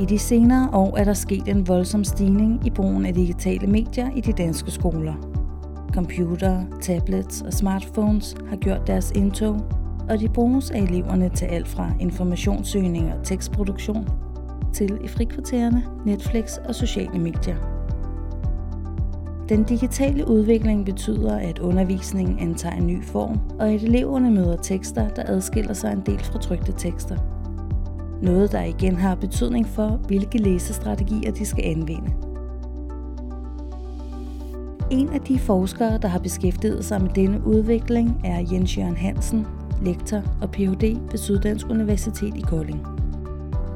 I de senere år er der sket en voldsom stigning i brugen af digitale medier i de danske skoler. Computer, tablets og smartphones har gjort deres indtog, og de bruges af eleverne til alt fra informationssøgning og tekstproduktion til i frikvartererne, Netflix og sociale medier. Den digitale udvikling betyder, at undervisningen antager en ny form, og at eleverne møder tekster, der adskiller sig en del fra trygte tekster. Noget, der igen har betydning for, hvilke læsestrategier de skal anvende. En af de forskere, der har beskæftiget sig med denne udvikling, er Jens Jørgen Hansen, lektor og Ph.D. ved Syddansk Universitet i Kolding.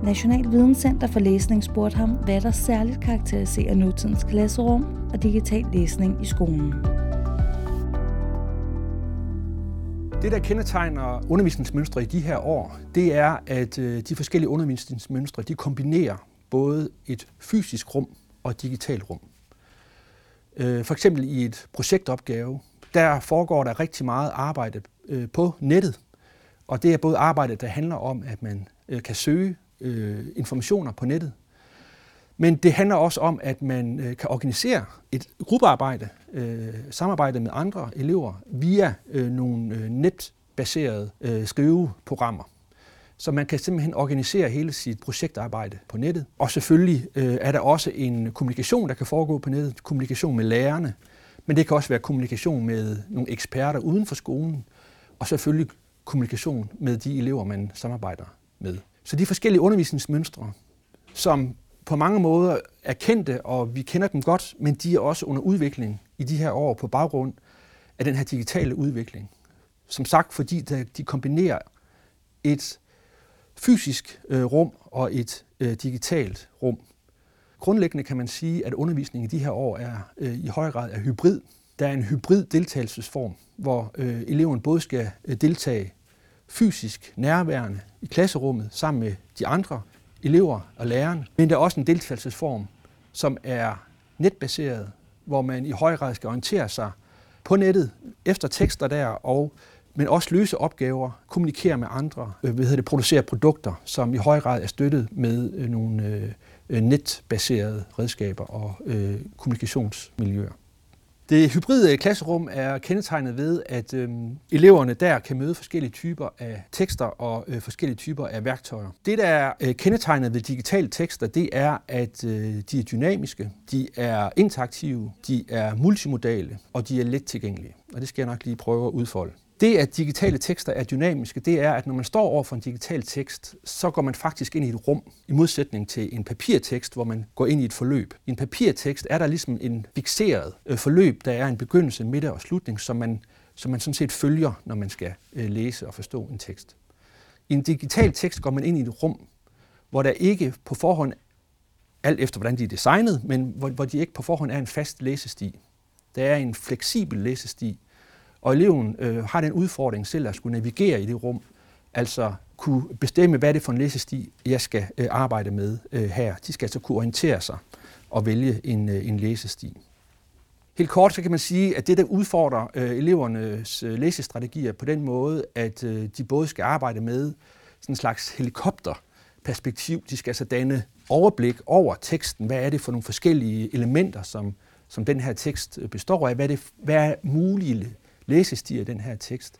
National Videnscenter for Læsning spurgte ham, hvad der særligt karakteriserer nutidens klasserum og digital læsning i skolen. Det, der kendetegner undervisningsmønstre i de her år, det er, at øh, de forskellige undervisningsmønstre, de kombinerer både et fysisk rum og et digitalt rum. Øh, for eksempel i et projektopgave, der foregår der rigtig meget arbejde øh, på nettet. Og det er både arbejde, der handler om, at man kan søge informationer på nettet, men det handler også om, at man øh, kan organisere et gruppearbejde, øh, samarbejde med andre elever via øh, nogle øh, netbaserede øh, skriveprogrammer. Så man kan simpelthen organisere hele sit projektarbejde på nettet. Og selvfølgelig øh, er der også en kommunikation, der kan foregå på nettet. Kommunikation med lærerne, men det kan også være kommunikation med nogle eksperter uden for skolen. Og selvfølgelig kommunikation med de elever, man samarbejder med. Så de forskellige undervisningsmønstre, som på mange måder er kendte, og vi kender dem godt, men de er også under udvikling i de her år på baggrund af den her digitale udvikling. Som sagt, fordi de kombinerer et fysisk øh, rum og et øh, digitalt rum. Grundlæggende kan man sige, at undervisningen i de her år er øh, i høj grad er hybrid. Der er en hybrid deltagelsesform, hvor øh, eleven både skal øh, deltage fysisk nærværende i klasserummet sammen med de andre elever og læreren, men der er også en deltagelsesform, som er netbaseret, hvor man i høj grad skal orientere sig på nettet efter tekster der, og men også løse opgaver, kommunikere med andre, øh, hvad hedder det, producere produkter, som i høj grad er støttet med øh, nogle øh, øh netbaserede redskaber og øh, kommunikationsmiljøer. Det hybride klasserum er kendetegnet ved, at øh, eleverne der kan møde forskellige typer af tekster og øh, forskellige typer af værktøjer. Det, der er øh, kendetegnet ved digitale tekster, det er, at øh, de er dynamiske, de er interaktive, de er multimodale og de er let tilgængelige. Og det skal jeg nok lige prøve at udfolde. Det, at digitale tekster er dynamiske, det er, at når man står over for en digital tekst, så går man faktisk ind i et rum, i modsætning til en papirtekst, hvor man går ind i et forløb. I en papirtekst er der ligesom en fixeret øh, forløb, der er en begyndelse, midte og slutning, som man, som man sådan set følger, når man skal øh, læse og forstå en tekst. I en digital tekst går man ind i et rum, hvor der ikke på forhånd, alt efter hvordan de er designet, men hvor, hvor de ikke på forhånd er en fast læsesti. Der er en fleksibel læsesti, og eleven øh, har den udfordring selv at skulle navigere i det rum, altså kunne bestemme, hvad det er for en læsesti, jeg skal øh, arbejde med øh, her. De skal altså kunne orientere sig og vælge en, øh, en læsesti. Helt kort så kan man sige, at det der udfordrer øh, elevernes øh, læsestrategier på den måde, at øh, de både skal arbejde med sådan en slags helikopterperspektiv. De skal altså danne overblik over teksten. Hvad er det for nogle forskellige elementer, som, som den her tekst øh, består af? Hvad er, det, hvad er mulige læsestil af den her tekst.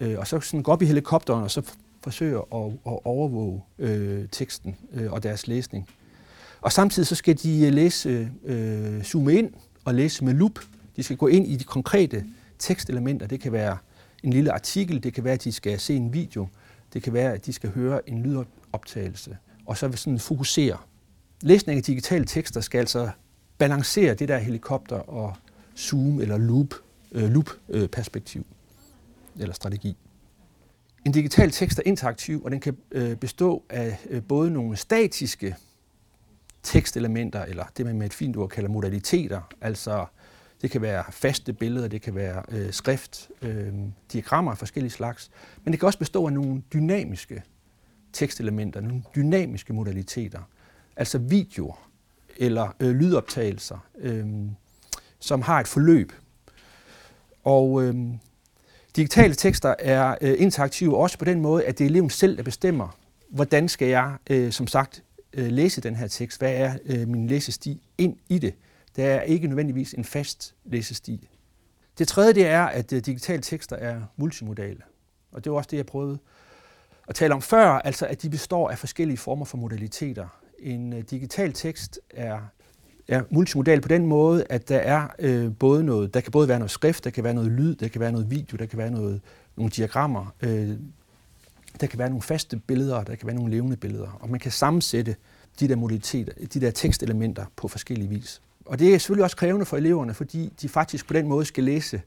Øh, og så sådan gå op i helikopteren og så forsøge at, at overvåge øh, teksten øh, og deres læsning. Og samtidig så skal de øh, læse, øh, zoome ind og læse med lup. De skal gå ind i de konkrete tekstelementer. Det kan være en lille artikel, det kan være, at de skal se en video, det kan være, at de skal høre en lydoptagelse, og så vil sådan fokusere. Læsning af digitale tekster skal altså balancere det der helikopter og zoom eller loop øh, loop-perspektiv øh, eller strategi. En digital tekst er interaktiv, og den kan øh, bestå af øh, både nogle statiske tekstelementer, eller det man med et fint ord kalder modaliteter, altså det kan være faste billeder, det kan være øh, skrift, øh, diagrammer af forskellige slags, men det kan også bestå af nogle dynamiske tekstelementer, nogle dynamiske modaliteter, altså videoer eller øh, lydoptagelser, øh, som har et forløb, og øh, digitale tekster er øh, interaktive også på den måde, at det er eleven selv, der bestemmer, hvordan skal jeg, øh, som sagt, øh, læse den her tekst? Hvad er øh, min læsesti ind i det? Der er ikke nødvendigvis en fast læsesti. Det tredje det er, at øh, digitale tekster er multimodale. Og det var også det, jeg prøvede at tale om før, altså at de består af forskellige former for modaliteter. En øh, digital tekst er, er multimodal på den måde, at der er øh, både noget, der kan både være noget skrift, der kan være noget lyd, der kan være noget video, der kan være noget, nogle diagrammer, øh, der kan være nogle faste billeder, der kan være nogle levende billeder, og man kan sammensætte de der modaliteter, de der tekstelementer på forskellige vis. Og det er selvfølgelig også krævende for eleverne, fordi de faktisk på den måde skal læse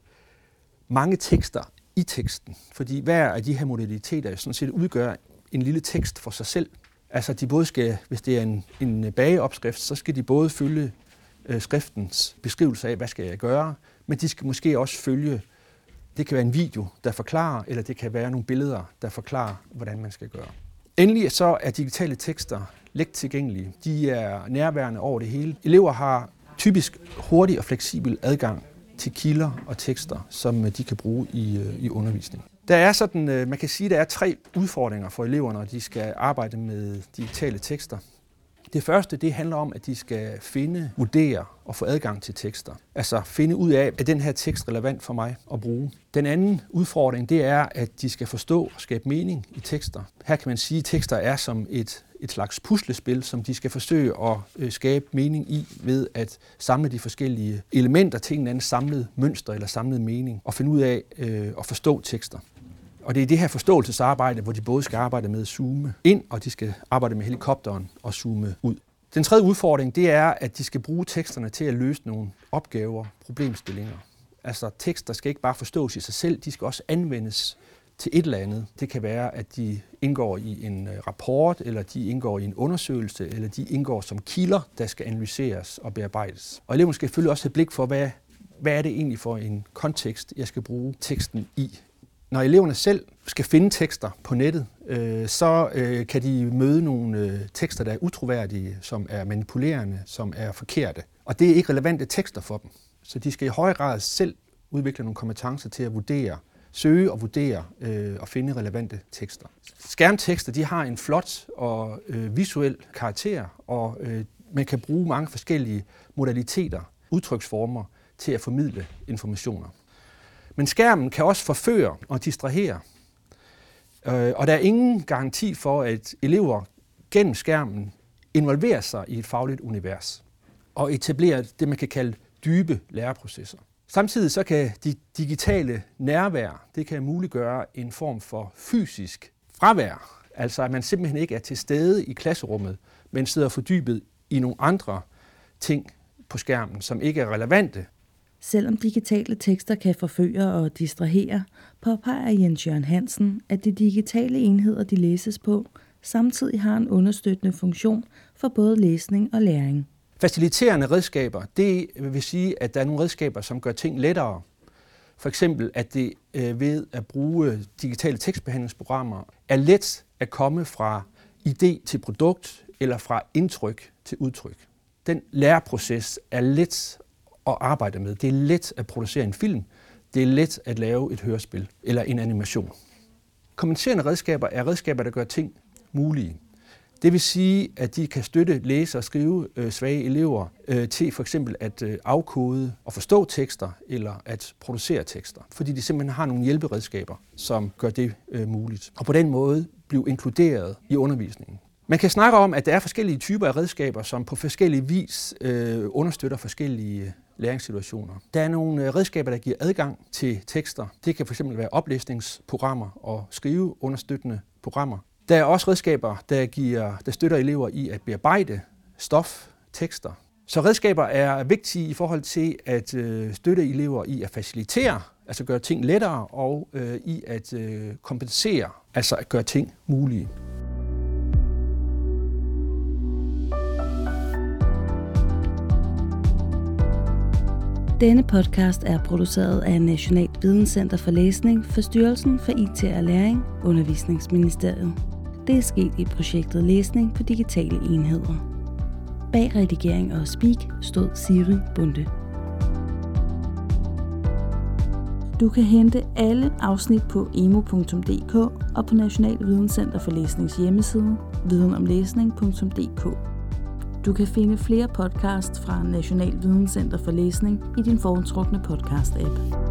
mange tekster i teksten. Fordi hver af de her modaliteter sådan set udgør en lille tekst for sig selv. Altså de både skal, hvis det er en, en øh, bageopskrift, så skal de både følge øh, skriftens beskrivelse af, hvad skal jeg gøre, men de skal måske også følge, det kan være en video, der forklarer, eller det kan være nogle billeder, der forklarer, hvordan man skal gøre. Endelig så er digitale tekster let tilgængelige. De er nærværende over det hele. Elever har typisk hurtig og fleksibel adgang til kilder og tekster, som øh, de kan bruge i, øh, i undervisningen. Der er sådan, øh, man kan sige, der er tre udfordringer for eleverne, når de skal arbejde med digitale tekster. Det første, det handler om, at de skal finde, vurdere og få adgang til tekster. Altså finde ud af, er den her tekst relevant for mig at bruge. Den anden udfordring, det er, at de skal forstå og skabe mening i tekster. Her kan man sige, at tekster er som et, et slags puslespil, som de skal forsøge at øh, skabe mening i ved at samle de forskellige elementer til en anden samlet mønster eller samlet mening og finde ud af øh, at forstå tekster. Og det er det her forståelsesarbejde, hvor de både skal arbejde med at zoome ind, og de skal arbejde med helikopteren og zoome ud. Den tredje udfordring, det er, at de skal bruge teksterne til at løse nogle opgaver, problemstillinger. Altså tekster skal ikke bare forstås i sig selv, de skal også anvendes til et eller andet. Det kan være, at de indgår i en øh, rapport, eller de indgår i en undersøgelse, eller de indgår som kilder, der skal analyseres og bearbejdes. Og eleven skal selvfølgelig også have blik for, hvad, hvad er det egentlig for en kontekst, jeg skal bruge teksten i når eleverne selv skal finde tekster på nettet, øh, så øh, kan de møde nogle øh, tekster, der er utroværdige, som er manipulerende, som er forkerte. Og det er ikke relevante tekster for dem. Så de skal i høj grad selv udvikle nogle kompetencer til at vurdere, søge og vurdere øh, og finde relevante tekster. Skærmtekster de har en flot og øh, visuel karakter, og øh, man kan bruge mange forskellige modaliteter, udtryksformer til at formidle informationer. Men skærmen kan også forføre og distrahere. Øh, og der er ingen garanti for, at elever gennem skærmen involverer sig i et fagligt univers og etablerer det, man kan kalde dybe læreprocesser. Samtidig så kan de digitale nærvær, det kan muliggøre en form for fysisk fravær. Altså at man simpelthen ikke er til stede i klasserummet, men sidder fordybet i nogle andre ting på skærmen, som ikke er relevante Selvom digitale tekster kan forføre og distrahere, påpeger Jens Jørgen Hansen, at de digitale enheder, de læses på, samtidig har en understøttende funktion for både læsning og læring. Faciliterende redskaber, det vil sige, at der er nogle redskaber, som gør ting lettere. For eksempel, at det øh, ved at bruge digitale tekstbehandlingsprogrammer er let at komme fra idé til produkt eller fra indtryk til udtryk. Den læreproces er let at arbejde med. Det er let at producere en film. Det er let at lave et hørespil eller en animation. Kommenterende redskaber er redskaber, der gør ting mulige. Det vil sige, at de kan støtte læse og skrive øh, svage elever øh, til for eksempel at øh, afkode og forstå tekster eller at producere tekster, fordi de simpelthen har nogle hjælperedskaber, som gør det øh, muligt. Og på den måde blive inkluderet i undervisningen. Man kan snakke om, at der er forskellige typer af redskaber, som på forskellige vis øh, understøtter forskellige læringssituationer. Der er nogle øh, redskaber, der giver adgang til tekster. Det kan fx være oplæsningsprogrammer og skriveunderstøttende programmer. Der er også redskaber, der, giver, der støtter elever i at bearbejde stof, tekster. Så redskaber er vigtige i forhold til at øh, støtte elever i at facilitere, altså gøre ting lettere, og øh, i at øh, kompensere, altså at gøre ting mulige. Denne podcast er produceret af Nationalt Videnscenter for Læsning for Styrelsen for IT og Læring, Undervisningsministeriet. Det er sket i projektet Læsning på digitale enheder. Bag redigering og speak stod Siri Bunde. Du kan hente alle afsnit på emo.dk og på National Videnscenter for Læsnings hjemmeside videnomlæsning.dk. Du kan finde flere podcasts fra National Videnscenter for Læsning i din foretrukne podcast-app.